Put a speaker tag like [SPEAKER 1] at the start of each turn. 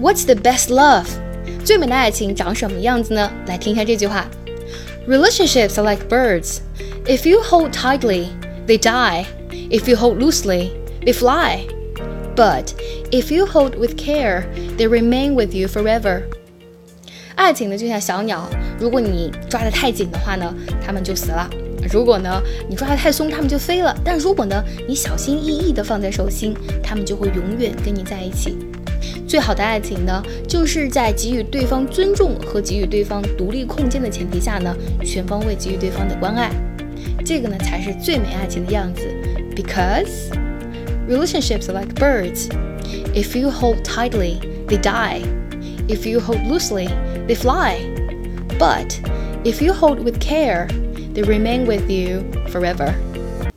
[SPEAKER 1] What's the best love？最美的爱情长什么样子呢？来听一下这句话：Relationships are like birds. If you hold tightly, they die. If you hold loosely, they fly. But if you hold with care, they remain with you forever. 爱情呢，就像小鸟，如果你抓得太紧的话呢，它们就死了；如果呢，你抓得太松，它们就飞了。但如果呢，你小心翼翼地放在手心，它们就会永远跟你在一起。最好的爱情呢，就是在给予对方尊重和给予对方独立空间的前提下呢，全方位给予对方的关爱。这个呢，才是最美爱情的样子。Because relationships are like birds. If you hold tightly, they die. If you hold loosely, they fly. But if you hold with care, they remain with you forever.